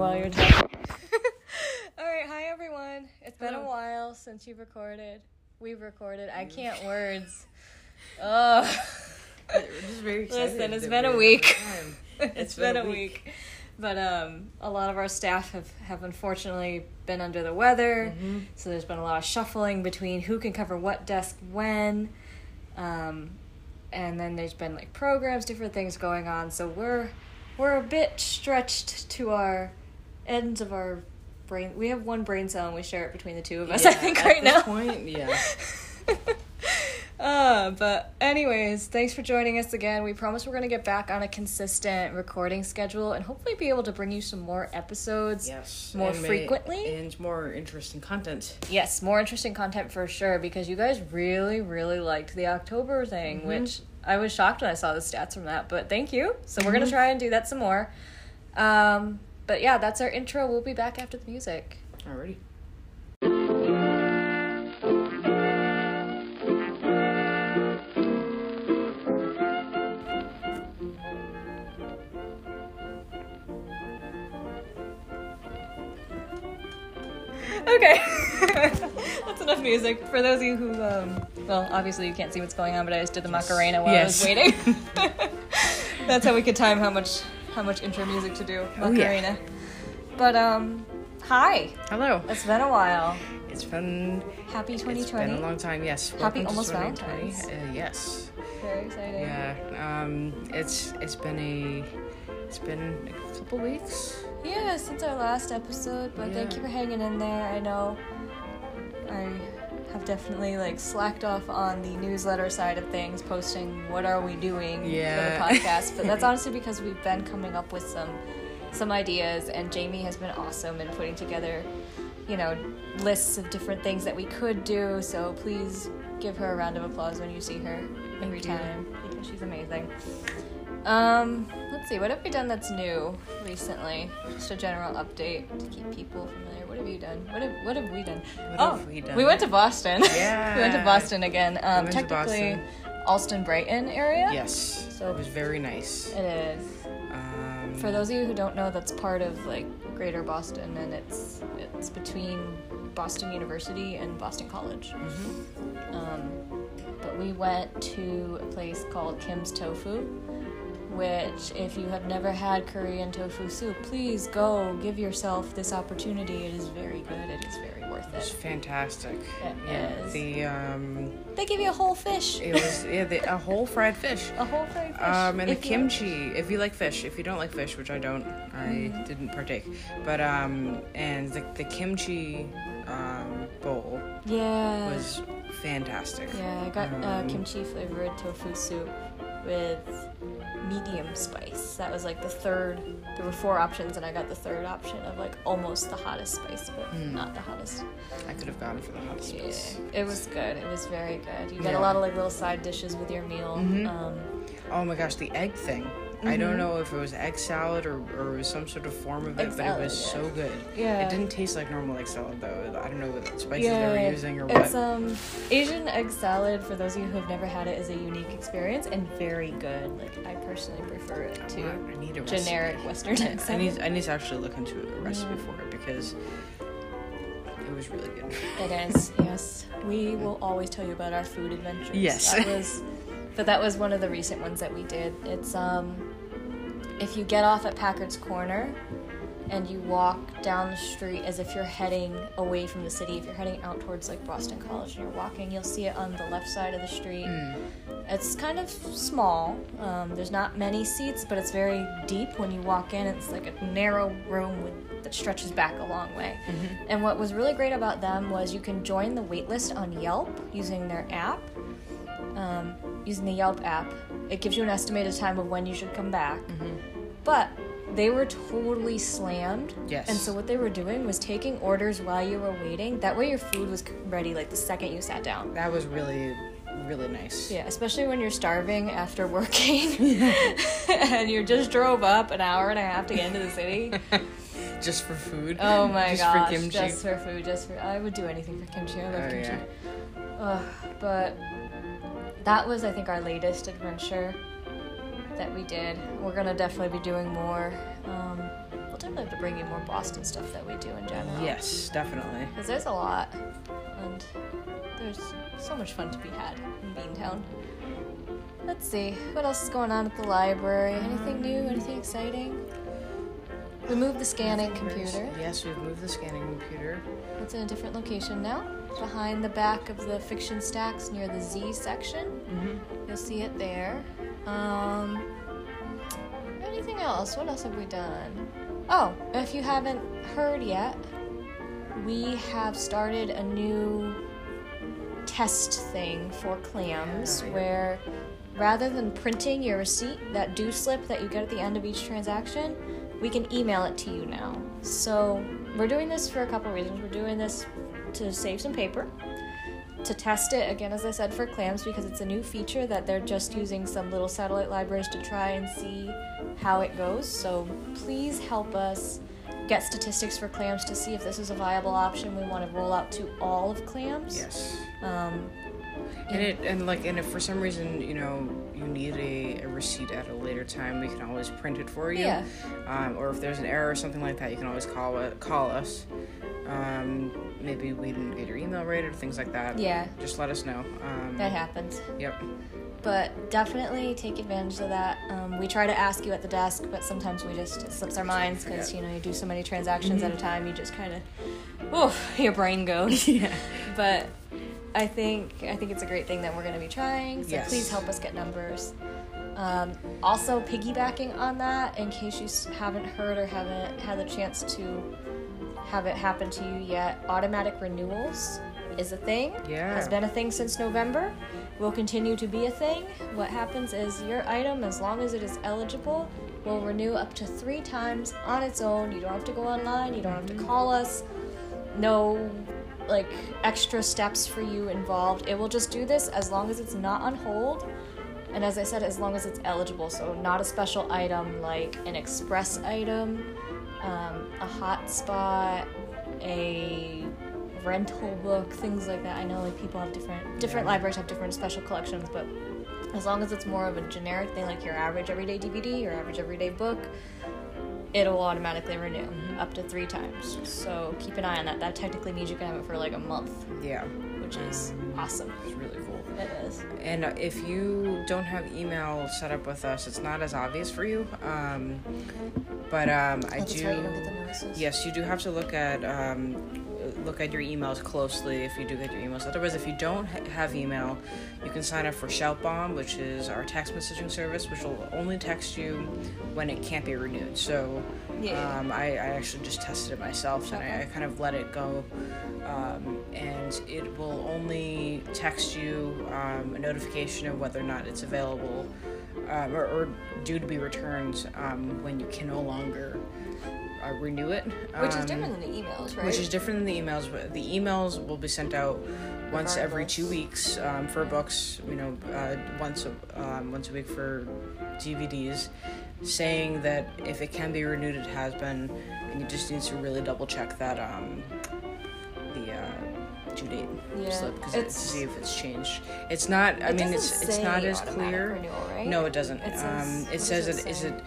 while you're talking. All right, hi everyone. It's been a while since you've recorded. We've recorded. I can't words. Oh, just very excited. listen, it's been a week. it's been a week. But um, a lot of our staff have, have unfortunately been under the weather, Mhm. so there's been a lot of shuffling between who can cover what desk when. Um, and then there's been like programs, different things going on. So we're we're a bit stretched to our ends of our brain. We have one brain cell and we share it between the two of us. I Yeah, think at right this now. point, yeah. uh, but anyways, thanks for joining us again. We promise we're gonna get back on a consistent recording schedule and hopefully be able to bring you some more episodes. Yes. More and may- frequently? and more interesting content. Yes, more interesting content for sure because you guys really, really liked the October thing, Mhm. which I was shocked when I saw the stats from that. But thank you. So we're gonna Mhm. try and do that some more. Um, but yeah, that's our intro. We'll be back after the music. Alrighty. Okay, that's enough music. For those of you who, um, well, obviously you can't see what's going on, but I just did the Macarena while Yes. I was waiting. that's how we could time how much how much intro music to do. Oh, yeah. But um, hi. Hello. It's been a while. It's been Happy it's 2020. been a long time. Yes. Happy Welcome almost Valentine's. Uh, yes. Very exciting. Yeah. Um. It's it's been a it's been a couple weeks. Yeah, since our last episode, but thank you for hanging in there. I know I have definitely like slacked off on the newsletter side of things, posting what are we doing Yeah. for the podcast. But that's honestly because we've been coming up with some some ideas and Jamie has been awesome in putting together, you know, lists of different things that we could do. So please give her a round of applause when you see her every time because she's amazing. Um, let's see, what have we done that's new recently? Just a general update to keep people familiar. What have you done? What have what have we done? What oh, have we done? we went to Boston. Yeah. we went to Boston again. Um, to technically, Allston Brighton area. Yes. So- it was very nice. It is. Um, For those of you who don't know, that's part of like Greater Boston, and it's it's between Boston University and Boston College. mhm. Um, but we went to a place called Kim's Tofu, which, if you have never had Korean tofu soup, please go give yourself this opportunity. It is very good. It is very worth It It's fantastic. It yeah. is. The um. They give you a whole fish, It was yeah the, a whole fried fish. a whole fried fish. Um, and the If you- kimchi, if you like fish, if you don't like fish, which I don't, I Mm. didn't partake. But um, and the, the kimchi um, bowl Yeah. was fantastic. Yeah, I got uh, Um, kimchi flavored tofu soup with medium spice. That was like the third. There were four options, and I got the third option of like almost the hottest spice, but Hmm. not the hottest. I could have gone for the hottest Yeah, spice. it was good. It was very good. You get Yeah. a lot of like little side dishes with your meal. Mhm. Um, Oh my gosh, the egg thing. I don't Mhm. know if it was egg salad or, or it was some sort of form of it, Egg but it was salad, so good. yeah. It didn't taste like normal egg salad though. I don't know what spices yeah, they were using or it's what. um Asian egg salad. For those of you who have never had it, is a unique experience and very good. Like I personally prefer it to I need a recipe. generic Western I, egg I salad. need I need to actually look into a recipe Yeah. for it because it was really good. It is, yes. We will always tell you about our food adventures. Yes. That was but that was one of the recent ones that we did. It's um if you get off at Packard's Corner and you walk down the street as if you're heading away from the city, if you're heading out towards like Boston College and you're walking, you'll see it on the left side of the street. Mm. It's kind of small. Um, there's not many seats, but it's very deep when you walk in. It's like a narrow room with, that stretches back a long way. Mm-hmm. And what was really great about them was you can join the waitlist on Yelp using their app. Um, using the Yelp app, it gives you an estimated time of when you should come back. But they were totally slammed. Yes. And so what they were doing was taking orders while you were waiting. That way your food was ready like the second you sat down. That was really, really nice. Yeah, especially when you're starving after working and you just drove up an hour and a half to get into the city. just for food. Oh my just gosh, for kimchi. just for food, just for I would do anything for kimchi. I love Oh, kimchi. yeah. Ugh, but that was I think our latest adventure that we did. We're gonna definitely be doing more. Um, we'll definitely have to bring you more Boston stuff that we do in general. Yes, definitely. Because there's a lot, and there's so much fun to be had in Beantown. Let's see, what else is going on at the library? Anything new? Anything exciting? We moved the scanning computer. Yes, we've moved the scanning computer. It's in a different location now, behind the back of the fiction stacks near the Z section. Mm-hmm. You'll see it there. Um, anything else? What else have we done? Oh, if you haven't heard yet, we have started a new test thing for clams where rather than printing your receipt, that due slip that you get at the end of each transaction, we can email it to you now. So we're doing this for a couple reasons. We're doing this to save some paper to test it again as i said for clams because it's a new feature that they're just using some little satellite libraries to try and see how it goes. So please help us get statistics for clams to see if this is a viable option. We want to roll out to all of clams. Yes. um, And it and like and if for some reason you know you need a, a receipt at a later time, we can always print it for you. Yeah. Um, or if there's an error or something like that, you can always call it, call us. Um, maybe we didn't get your email right or things like that. Yeah. Just let us know. Um, that happens Yep. but definitely take advantage of that. Um, we try to ask you at the desk, but sometimes we just it slips our minds because you know you do so many transactions at a time. You just kind of, oh, your brain goes. Yeah. But I think I think it's a great thing that we're going to be trying. So Yes. please help us get numbers. Um, also, piggybacking on that, in case you haven't heard or haven't had the chance to have it happen to you yet, automatic renewals is a thing. Yeah. Has been a thing since November. Will continue to be a thing. What happens is your item, as long as it is eligible, will renew up to three times on its own. You don't have to go online. You don't have to call us. No like extra steps for you involved. It will just do this as long as it's not on hold. And as I said, as long as it's eligible, so not a special item like an express item, um, a hotspot, a rental book, things like that. I know like people have different different Yeah. libraries have different special collections, but as long as it's more of a generic thing like your average everyday DVD your average everyday book, it'll automatically renew up to three times. So keep an eye on that. That technically means you can have it for like a month, Yeah. which is awesome. It's really cool. It is. And uh, if you don't have email set up with us, it's not as obvious for you. Um, but um, I Oh, do. you don't get the notices. Yes, you do have to look at um, look at your emails closely if you do get your emails. Otherwise, if you don't ha- have email, you can sign up for Shoutbomb, which is our text messaging service, which will only text you when it can't be renewed. So Yeah. um, I, I actually just tested it myself and I, I kind of let it go. Um, and it will only text you um, a notification of whether or not it's available um, or, or due to be returned um, when you can no longer uh, renew it. Which is Um, different than the emails, right? which is different than the emails. But the emails will be sent out once every two weeks um, for books. You know, uh, once a, um, once a week for DVDs, saying that if it can be renewed, it has been, and you just need to really double check that um, the uh, due date Yeah, slip because to see if it's changed. It's not. I It mean, it's it's not as clear. renewal, right? No, it doesn't. It says- um, it says it it is it.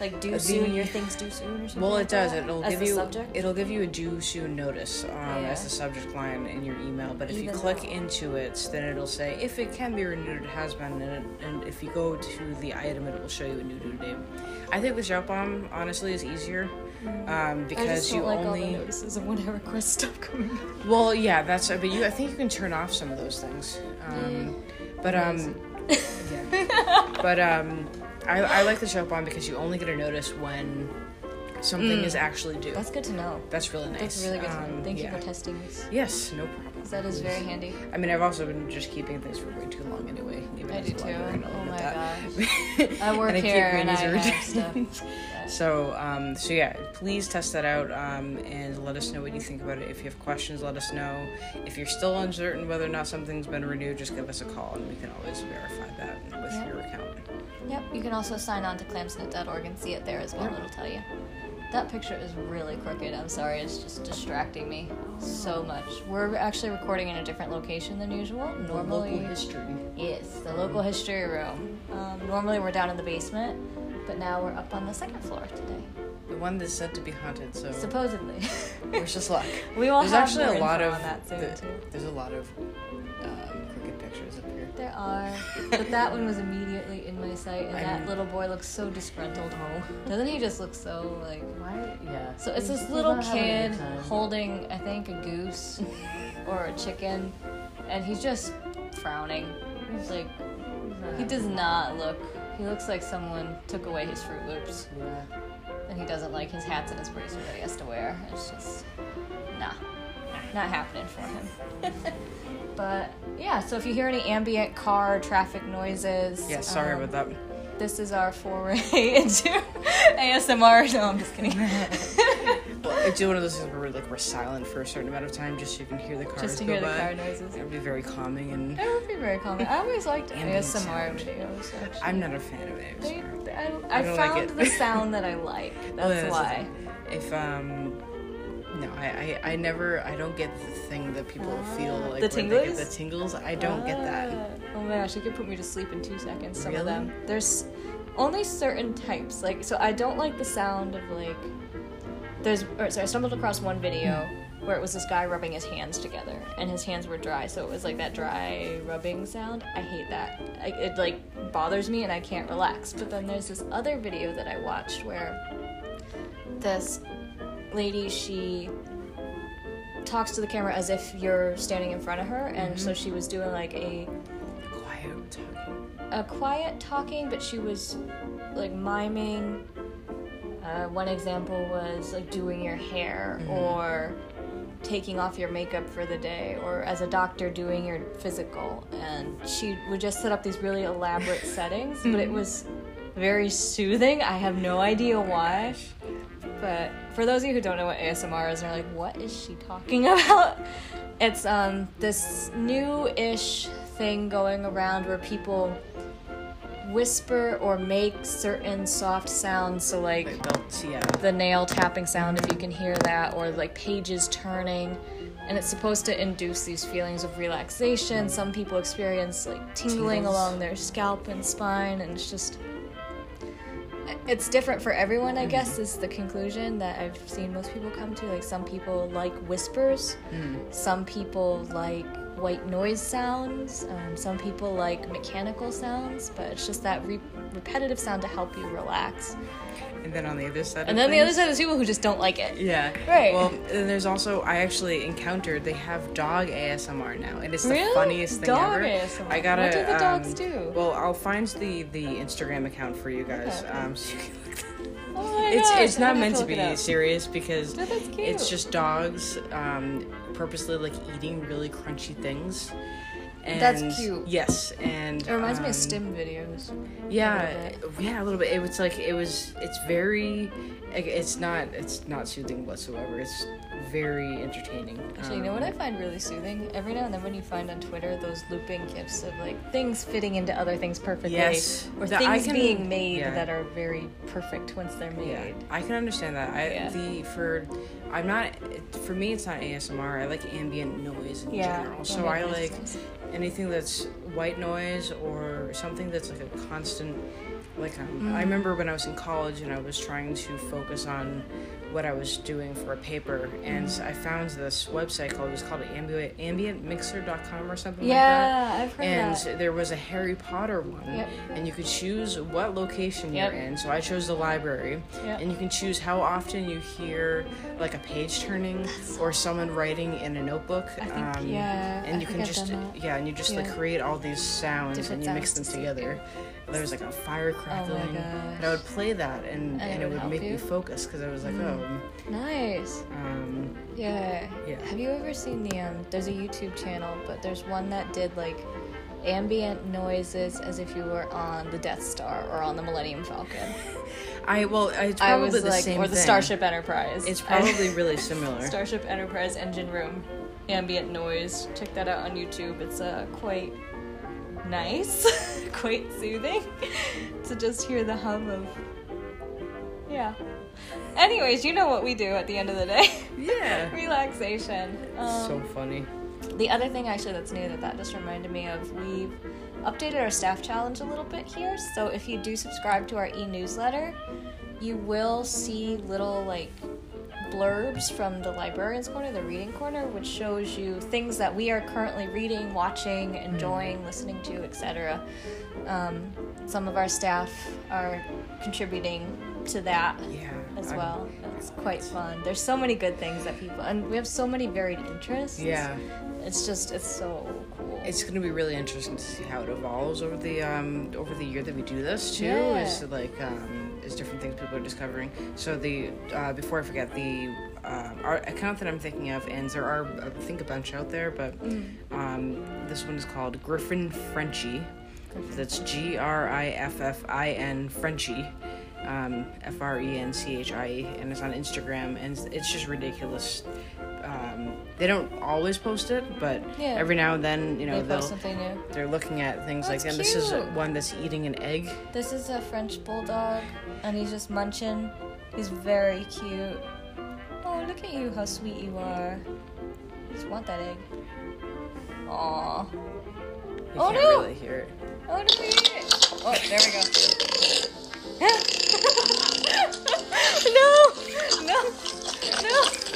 Like due the- soon, your things due soon or something. Well, like it does. that? It'll As give you subject. it'll give you a due soon notice um, Yeah. as the subject line in your email. But if you click though- into it, then it'll say if it can be renewed, it has been. And, it, and if you go to the item, it will show you a new due date. I think the Shoutbomb honestly is easier um, Mm. I because you like all only. the notices of when I request stuff coming. up. Well, yeah, that's. But you, I think you can turn off some of those things. Um, But um, yeah. but um, I, I like the Shoutbomb because you only get a notice when something Mm. is actually due. That's good to know. That's really nice. That's really good to know. Um, Thank yeah. you for testing this. Yes, no problem. 'cause That is very handy. I mean, I've also been just keeping things for way too long anyway. Even I as do a too. librarian, I'll Oh admit my that. I work And keep here and I have stuff. So, um, so yeah, please test that out um, and let us know what you think about it. If you have questions, let us know. If you're still uncertain whether or not something's been renewed, just give us a call and we can always verify that with Yeah. your account. Yep, you can also sign on to clamsnet.org and see it there as well. Yep. It'll tell you. That picture is really crooked. I'm sorry, it's just distracting me so much. We're actually recording in a different location than usual. Normally, history. yes, the local history room. Um, normally, we're down in the basement, but now we're up on the second floor today. The one that's said to be haunted. So Supposedly. wish us luck. we will There's have actually a lot of on that soon the- too. there's a lot of um, pictures up here. There are, but that one was immediately in my sight, and I that mean- little boy looks so disgruntled. Oh. Doesn't he just look so like? Why? Yeah. So it's this little not having a kid holding, I think, a goose or a chicken, and he's just frowning. He's like, he does not look. He looks like someone took away his Fruit Loops, Yeah. and he doesn't like his hats and his bracelet that he has to wear. It's just, nah, not happening for him. but yeah, so if you hear any ambient car traffic noises, Yeah. Sorry um, about that. This is our foray into ASMR. No, I'm just kidding. Well, I do one of those things where we're like we're silent for a certain amount of time, just so you can hear the cars just to hear the by. car noises. It would be very calming, and It would be very calming. I always liked ASMR sound. videos. Actually. I'm not a fan of They, ASMR. I, I, I don't like found the sound that I like. That's yeah, why. If um, no, I, I I never I don't get the thing that people feel Ah, like the when they get the tingles. I don't get that. Ah. Oh my gosh, you could put me to sleep in two seconds. Some of them. There's only certain types. Like, so I don't like the sound of like. There's, or sorry, I stumbled across one video where it was this guy rubbing his hands together, and his hands were dry, so it was like that dry rubbing sound. I hate that. I, it like bothers me, and I can't relax. But then there's this other video that I watched where this lady she talks to the camera as if you're standing in front of her, and so mm-hmm. she was doing like a Quiet talking. a quiet talking, but she was like miming. Uh, one example was like doing your hair mm-hmm. or taking off your makeup for the day, or as a doctor doing your physical. And she would just set up these really elaborate settings, but it mm-hmm. was very soothing. I have no idea why. Oh But for those of you who don't know what ASMR is, and are like, what is she talking about? It's um this new-ish thing going around where people whisper or make certain soft sounds. So like Like yeah. the nail tapping sound, if you can hear that, or like pages turning. And it's supposed to induce these feelings of relaxation. Some people experience like tingling Tingles. along their scalp and spine, and it's just. It's different for everyone, I guess, is the conclusion that I've seen most people come to. Like, some people like whispers, some people like white noise sounds, um, some people like mechanical sounds, but it's just that re- repetitive sound to help you relax. And then on the other side. And then the other side is people who just don't like it. Yeah. Right. Well, and there's also I actually encountered they have dog ASMR now, and it's the Really? funniest thing Dog ever. ASMR. I gotta. What do the dogs um, do? Well, I'll find the the Instagram account for you guys. Okay. Um, so you can look Oh it's gosh, it's not meant to it be serious because No, it's just dogs um, purposely like eating really crunchy things. And That's cute. Yes, and It reminds me um, of stim videos. Yeah, little yeah, a little bit. It was like it was. It's very. It's not. It's not soothing whatsoever. It's very entertaining. Actually, you know what I Um, find really soothing? Every now and then when you find on Twitter those looping gifs of like things fitting into other things perfectly. Yes. Or things can- being made yeah. that are very perfect once they're made. Yeah, I can understand that. I Yeah. the for I'm not for me it's not ASMR. I like ambient noise in Yeah, general. So I like. Anything that's white noise or something that's like a constant like um, Mm. I remember when I was in college and I was trying to focus on what I was doing for a paper and. I found this website called it was called ambient ambientmixer.com or something like that. Yeah, I've heard And that. there was a Harry Potter one, Yep. and you could choose what location Yep. you're in. So I chose the library, Yep. and you can choose how often you hear like a page turning or someone writing in a notebook. I think- um, yeah, and I you can just yeah, and you just like create all these sounds Different and you mix them sounds to together. There was like a fire crackling, and I would play that, and, And and it would make me focus because I was like, oh, Nice. um, Yeah. Yeah. Have you ever seen the um there's a YouTube channel, but there's one that did like ambient noises as if you were on the Death Star or on the Millennium Falcon. I well, it's I probably was the like same or the thing. Starship Enterprise. It's I- probably really similar. Starship Enterprise engine room ambient noise. Check that out on YouTube. It's uh, quite nice, quite soothing to just hear the hum of. Yeah. Anyways, you know what we do at the end of the day. yeah. Relaxation. Um, so funny. the other thing actually that's new that that just reminded me of, we've updated our staff challenge a little bit here. So if you do subscribe to our e-newsletter, you will see little like blurbs from the librarian's corner, the reading corner, which shows you things that we are currently reading, watching, enjoying, listening to, etc. Um, some of our staff are contributing to that Yeah. as I'm- well. It's quite fun. There's so many good things that people, and we have so many varied interests. Yeah. It's just, it's so cool. It's going to be really interesting to see how it evolves over the um, over the year that we do this too. Yeah. Is like um, is different things people are discovering. So the uh, before I forget the um, our account that I'm thinking of, and there are I think a bunch out there, but Mm. um, this one is called Griffin Frenchie. That's G R I F F I N Frenchie. Um, F R E N C H I E, and it's on Instagram, and it's just ridiculous. Um, they don't always post it, but Yeah. every now and then, you know, they they'll post something new. they're looking at things like, That's and this is one that's eating an egg. This is a French bulldog, and he's just munching. He's very cute. Oh, look at you, how sweet you are. I just want that egg. Aww. You Oh, no! really hear it. Oh, no. Oh, there we go. no! No! No!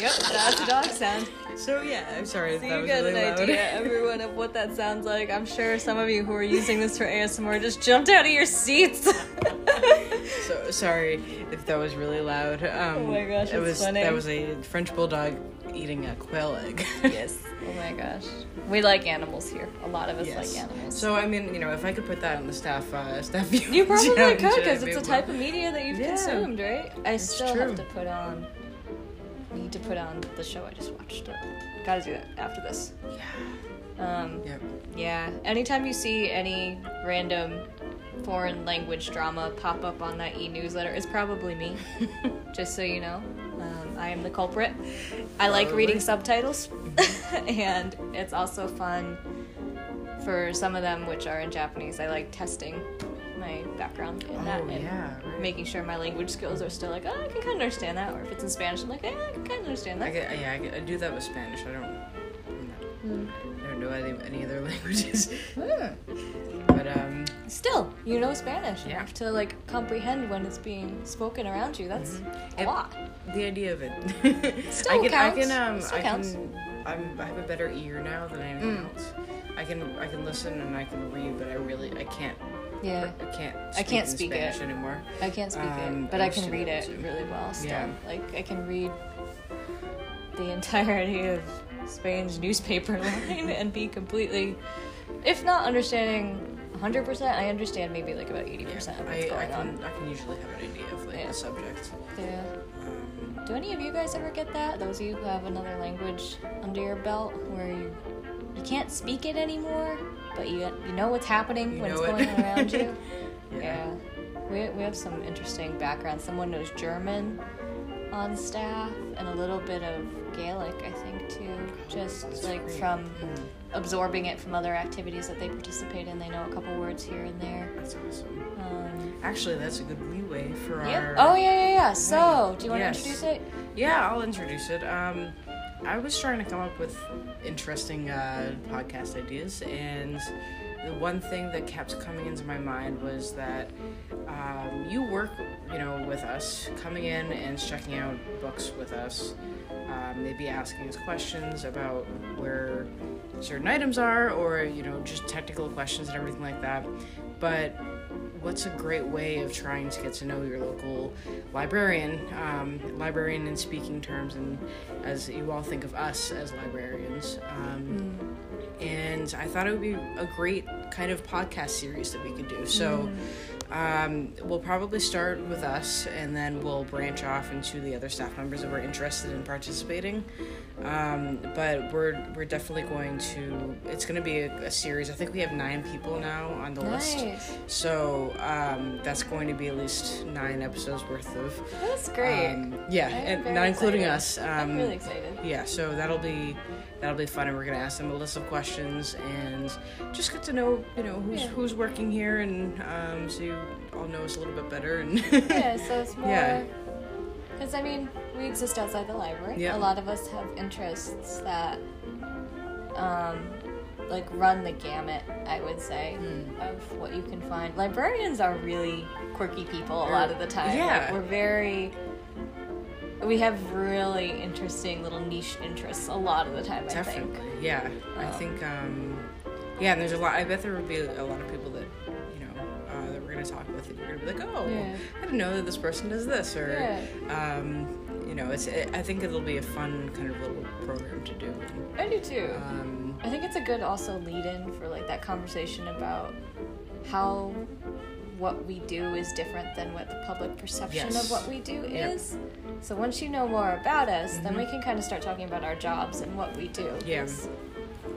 Yep, that's a dog sound. So yeah, I'm sorry So that you was got really an loud. idea, everyone, of what that sounds like. I'm sure some of you who are using this for ASMR just jumped out of your seats. so sorry if that was really loud. Um, Oh my gosh, it was funny. that was a French bulldog eating a quail egg. yes. Oh my gosh. We like animals here. A lot of us Yes. like animals. So I mean, you know, if I could put that on the staff uh, staff view, you probably could because it's a type of media that you've Yeah. consumed, right? I It's still true. have to put on. Need to put on the show I just watched. Gotta do that after this. Yeah. Um, Yep. yeah. Anytime you see any random foreign language drama pop up on that e-newsletter, it's probably me. just so you know, um, I am the culprit. I like reading subtitles, and it's also fun for some of them which are in Japanese. I like testing my background in that Oh, and yeah, right. making sure my language skills are still like, oh, I can kind of understand that. Or if it's in Spanish, I'm like, yeah, I can kind of understand that. I that. get, yeah, I, get, I do that with Spanish. I don't. Hmm. I don't know any, any other languages. Hmm. But um, Still, you know Spanish Yeah. have to like comprehend when it's being spoken around you. That's a It- lot. the idea of it. Still I can, counts. I can, um, Still I counts. can. I'm, I have a better ear now than anything Mm. else. I can, I can listen and I can read, but I really, I can't, Yeah, I can't. I can't speak Spanish it. anymore. I can't speak Um, it, but I I can read it really well. Still, Yeah. like I can read the entirety of Spain's newspaper line and be completely, if not understanding 100%, I understand maybe like about 80% of what's I, I going can, on. I can usually have an idea of like Yeah. the subject. Yeah. Um, Do any of you guys ever get that? Those of you who have another language under your belt where you you can't speak it anymore, but you you know what's happening You when it's know going it. around you? yeah. Yeah. We, we have some interesting background. Someone knows German on staff and a little bit of Gaelic, I think, too. Just That's like great. from Mm, absorbing it from other activities that they participate in. They know a couple words here and there. that's awesome. Um, Actually, that's a good leeway for yeah. our. Oh, yeah, yeah, yeah. So, do you want Yes. to introduce it? Yeah, I'll introduce it. Um, I was trying to come up with interesting uh, podcast ideas, and the one thing that kept coming into my mind was that um, you work, you know, with us, coming in and checking out books with us, um, maybe asking us questions about where certain items are, or you know, just technical questions and everything like that. But what's a great way of trying to get to know your local librarian, um, librarian in speaking terms, and as you all think of us as librarians. Um, And I thought it would be a great kind of podcast series that we could do. So um, we'll probably start with us, and then we'll branch off into the other staff members that were interested in participating. Um, but we're we're definitely going to. It's going to be a, a series. I think we have nine people now on the list. Nice. So um, that's going to be at least nine episodes worth of. That's great. Um, yeah, and not including us. Um, I'm really excited. yeah, so that'll be that'll be fun, and we're gonna ask them a list of questions and just get to know you know who's Yeah. who's working here, and um, so you all know us a little bit better. And yeah, so it's more. Yeah. Because, I mean, we exist outside the library. Yeah. A lot of us have interests that um, like run the gamut. I would say Hmm. of what you can find. Librarians are really quirky people a lot of the time. Yeah. Like, we're very. We have really interesting little niche interests a lot of the time. I Definitely, think. yeah. I Um, think, um, yeah, and there's a lot. I bet there would be a lot of people that gonna talk with, and you're gonna be like, oh, Yeah. I didn't know that this person does this, or Yeah. um, you know, it's. It, I think it'll be a fun kind of little program to do. I do too. Um, I think it's a good also lead in for like that conversation about how what we do is different than what the public perception Yes. of what we do Yep. Mm-hmm. is. So once you know more about us, then we can kind of start talking about our jobs and what we do. Yeah.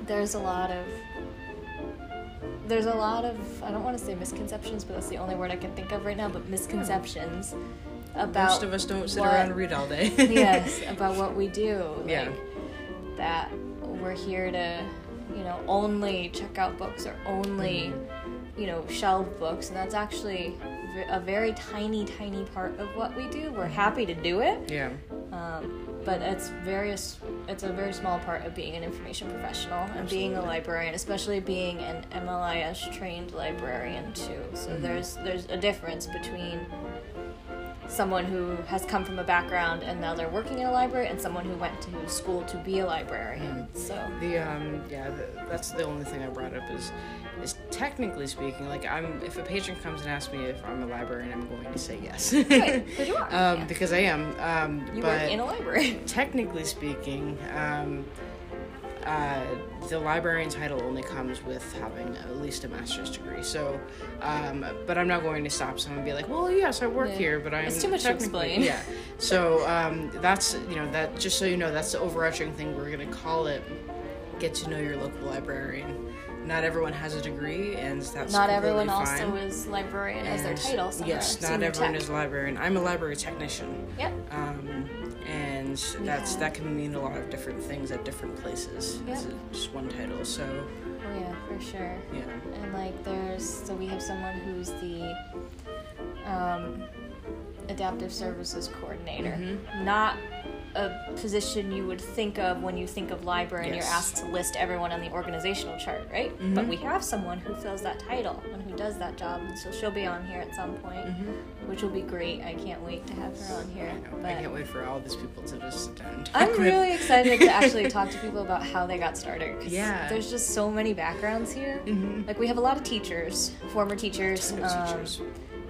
There's a lot of there's a lot of I don't want to say misconceptions, but that's the only word I can think of right now, but misconceptions about most of us don't sit what- around and read all day. yes, about what we do. Yeah. That we're here to, you know, only check out books or only, you know, shelve books, and that's actually a very tiny, tiny part of what we do. We're happy to do it, yeah. um, but it's various. It's a very small part of being an information professional and being a librarian, especially being an MLIS trained librarian too. So Mhm. there's there's a difference between someone who has come from a background and now they're working in a library and someone who went to school to be a librarian. So The um yeah, the, that's the only thing I brought up is is technically speaking, like I'm if a patron comes and asks me if I'm a librarian, I'm going to say yes. Right, you are, um, yeah. Because I am. Um, you but work in a library. technically speaking, um, uh, the librarian title only comes with having at least a master's degree. So, um, but I'm not going to stop someone and be like, "Well, yes, I work Yeah. here," but I'm It's too much to explain. Yeah. So um, that's you know that just so you know that's the overarching thing we're gonna call it. Get to know your local librarian. Not everyone has a degree, and that's Not everyone fine. also is librarian as their title. Some Yes, not everyone tech. is a librarian. I'm a library technician. Yep. Um, and We that's that can mean a lot of different things at different places. Yep. It's just one title, so Oh yeah, for sure. yeah. And like there's so we have someone who's the um, adaptive services coordinator. Mhm. Not a position you would think of when you think of library and you're asked to list everyone on the organizational chart, right? But Mhm. we have someone who fills that title and who does that job, and so she'll be on here at some point, Mhm. which will be great. I can't wait to have her on here. I know. But I can't wait for all these people to just sit down I'm with- really excited to actually talk to people about how they got started. Yeah. There's just so many backgrounds here. Mhm. Like we have a lot of teachers, former teachers, um, teachers.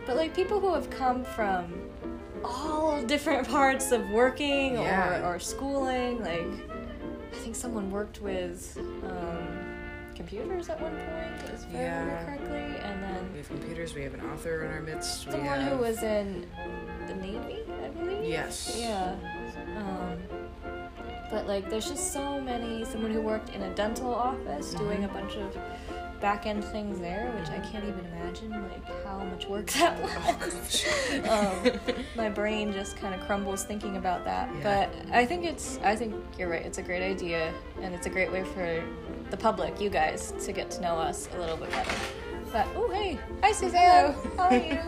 but like people who have come from all different parts of working Yeah. or, or schooling. Like I think someone worked with um, computers at one point, if I remember correctly, and then. We have computers. We have an author in our midst. someone have... who was in the Navy, I believe. Yes. Yeah. Um, but like, there's just so many. Someone who worked in a dental office doing a Mm-hmm. bunch of back end things there, which I can't even imagine like how much work that was. um, my brain just kind of crumbles thinking about that. Yeah. But I think it's. I think you're right. It's a great idea, and it's a great way for the public, you guys, to get to know us a little bit better. But oh hey, hi Suzanne. How are you?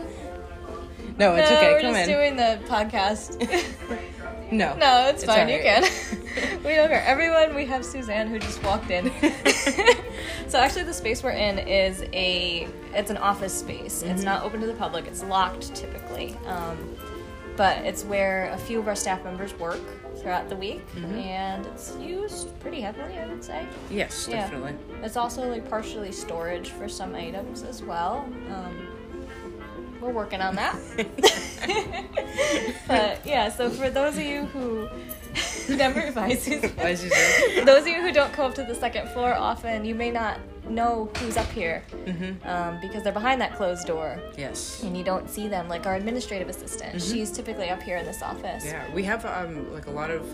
No, it's no, okay. we're Come just in. doing the podcast. no. No, it's, It's fine. You can. we don't care. Everyone, we have Suzanne who just walked in. so actually, the space we're in is a it's an office space. It's Mhm. not open to the public. It's locked typically, um, but it's where a few of our staff members work throughout the week, Mhm. and it's used pretty heavily. I would say. Yes, Yeah. definitely. It's also like partially storage for some items as well. Um, we're working on that. but yeah, so for those of you who never Susan. Those of you who don't come up to the second floor often, you may not know who's up here Mhm. um, because they're behind that closed door Yes. and you don't see them. Like our administrative assistant, she's typically up here in this office. Mm-hmm. Yeah, we have um, like a lot of,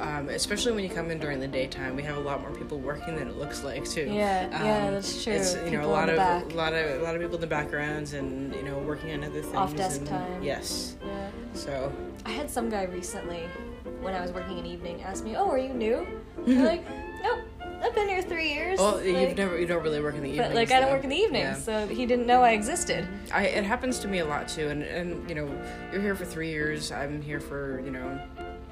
um, especially when you come in during the daytime, we have a lot more people working than it looks like too. Yeah, yeah, Um, that's true. It's you know a lot of a lot of a lot of people in the backgrounds and you know working on other things. Off desk and- time. Yes. Yeah. So I had some guy recently, when I was working in evening, ask me, "Oh, are you new?" I'm like, "Nope, I've been here three years." well, Like- you've never you don't really work in the evening. But like, I don't work in the evening, Yeah. so he didn't know I existed. I, it happens to me a lot too, and and you know, you're here for three years. I'm here for you know,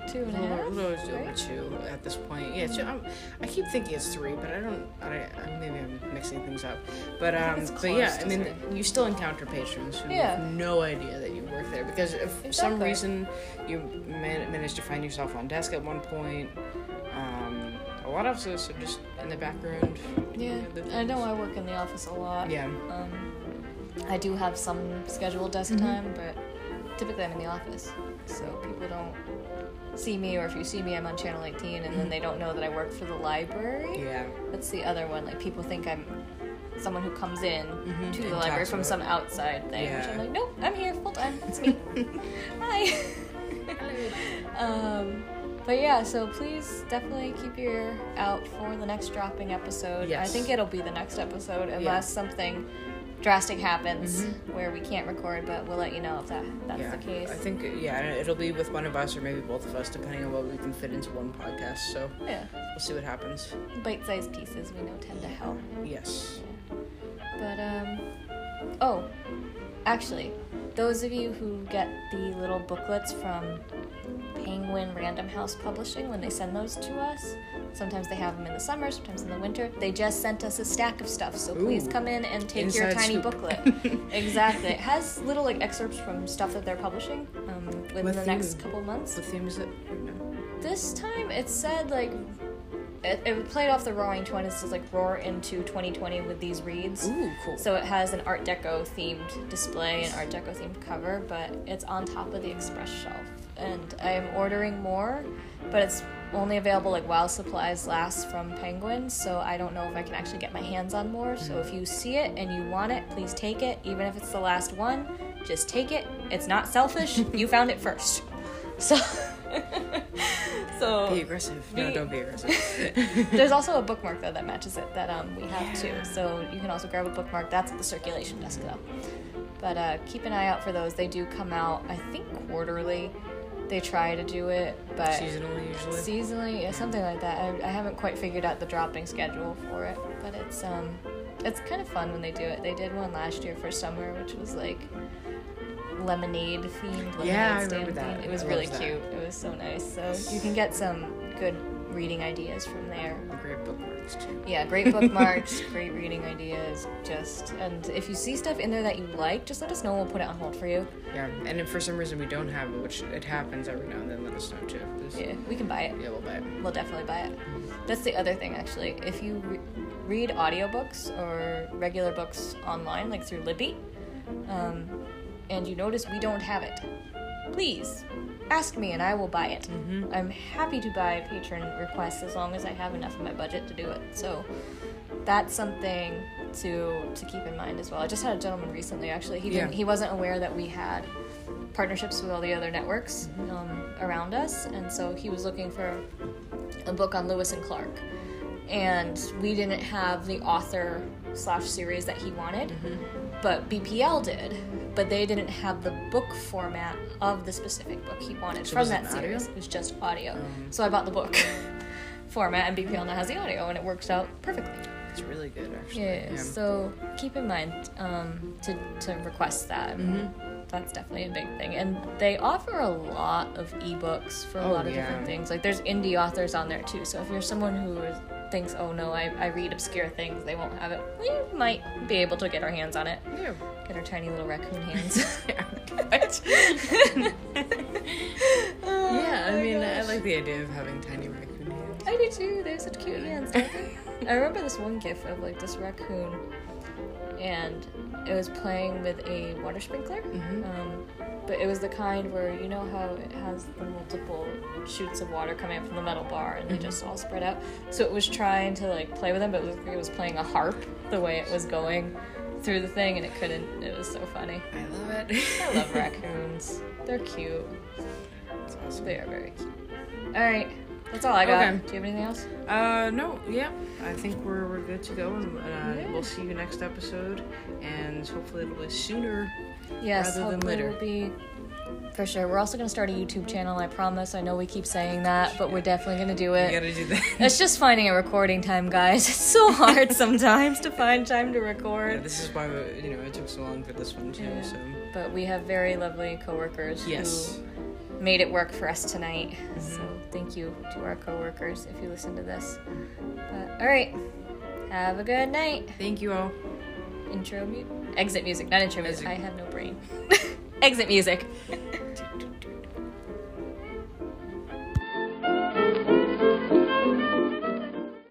two and a half. a little, over right? two at this point. Yeah, two, I'm, keep thinking it's three, but I don't. I, I maybe I'm mixing things up. But um, but yeah, I mean, three. you still encounter patrons who Yeah. have no idea that you work there because if for some reason you man- managed to find yourself on desk at one point. Um, a lot of us are just in the background. Yeah, I know. I work in the office a lot. Yeah. Um, I do have some scheduled desk Mhm. time, but typically I'm in the office, so people don't see me, or if you see me, I'm on channel 18, and then Mhm. they don't know that I work for the library. Yeah. That's the other one. Like people think I'm someone who comes in Mhm, to the and library from some outside thing, which I'm like, nope, I'm here full time. It's me. Hi. um, but yeah, so please definitely keep your ear out for the next dropping episode. I think it'll be the next episode unless something drastic happens Mhm. where we can't record, but we'll let you know if that that's yeah. the case. I think yeah, it'll be with one of us or maybe both of us, depending on what we can fit into one podcast. So yeah, we'll see what happens. bite-sized pieces we know tend to help. Yes. But um oh, actually, those of you who get the little booklets from Penguin Random House Publishing when they send those to us, sometimes they have them in the summer, sometimes in the winter. They just sent us a stack of stuff, so please come in and take your tiny scoop. booklet. exactly. It has little like excerpts from stuff that they're publishing um, within What the theme? next couple months. What theme is it? This time it said like it, it played off the Roaring Twenties, says like roar into 2020 with these reads. Ooh, cool. So it has an Art Deco themed display and Art Deco themed cover, but it's on top of the express shelf. And I'm ordering more, but it's only available like while supplies last from Penguin, so I don't know if I can actually get my hands on more. So if you see it and you want it, please take it. Even if it's the last one, just take it. It's not selfish. you found it first. So So be aggressive. no, don't be aggressive. there's also a bookmark though that matches it that um, we have too. So you can also grab a bookmark. That's at the circulation desk though. But uh, keep an eye out for those. They do come out, I think, quarterly. They try to do it, but Seasonally, usually. seasonally, yeah, something like that. I, I haven't quite figured out the dropping schedule for it, but it's um, it's kind of fun when they do it. They did one last year for summer, which was like lemonade themed. Lemonade Yeah, I remember that. themed. It was I really loved that. cute. It was so nice. So you can get some good reading ideas from there. Great bookmarks too. Yeah, great bookmarks, great reading ideas. Just and if you see stuff in there that you like, just let us know. And we'll put it on hold for you. Yeah, and if for some reason we don't have it, which it happens every now and then, let us know too. Yeah, we can buy it. Yeah, we'll buy it. We'll definitely buy it. That's the other thing, actually. If you re- read audiobooks or regular books online, like through Libby, um, and you notice we don't have it, please ask me and I will buy it. Mm-hmm. I'm happy to buy patron requests as long as I have enough in my budget to do it. So that's something to to keep in mind as well. I just had a gentleman recently actually. He didn't Yeah. he wasn't aware that we had partnerships with all the other networks um, around us, and so he was looking for a book on Lewis and Clark, and we didn't have the author slash series that he wanted, but BPL did. But they didn't have the book format of the specific book he wanted So from that it audio? series. It was just audio. Um, So I bought the book format, and BPL now has the audio, and it works out perfectly. It's really good, actually. Yeah, so keep in mind um, to, to request that. Mhm. That's definitely a big thing. And they offer a lot of ebooks for a Oh, lot of yeah. different things. Like there's indie authors on there too. So if you're someone who is, thinks, oh no, I, I read obscure things, they won't have it, we might be able to get our hands on it. Yeah. Get our tiny little raccoon hands. yeah, I Oh mean, I like the idea of having tiny raccoon hands. I do too. They have such cute hands, don't they? I remember this one gif of like this raccoon, and it was playing with a water sprinkler. Mhm. Um, but it was the kind where you know how it has the multiple shoots of water coming up from the metal bar, and they Mhm. just all spread out. So it was trying to like play with them, but it was, it was playing a harp the way it was going through the thing, and it couldn't. It was so funny. I love it. I love raccoons. They're cute. Awesome. They are very cute. All right, that's all I got. Okay. Do you have anything else? Uh, no, yeah. I think we're, we're good to go, and uh, Yeah. we'll see you next episode, and hopefully it'll be sooner. Yes, rather than hopefully later. We'll be for sure. We're also going to start a YouTube channel. I promise. I know we keep saying that, but we're definitely going to do You it. gotta do that. It's just finding a recording time, guys. It's so hard sometimes to find time to record. Yeah, record. this is why you know it took so long for this one too. Yeah. So But we have very lovely coworkers yes, who made it work for us tonight. Mm-hmm. So thank you to our coworkers if you listen to this. But all right, have a good night. Thank you all. Intro music, exit music, not intro music. I have no brain. exit music.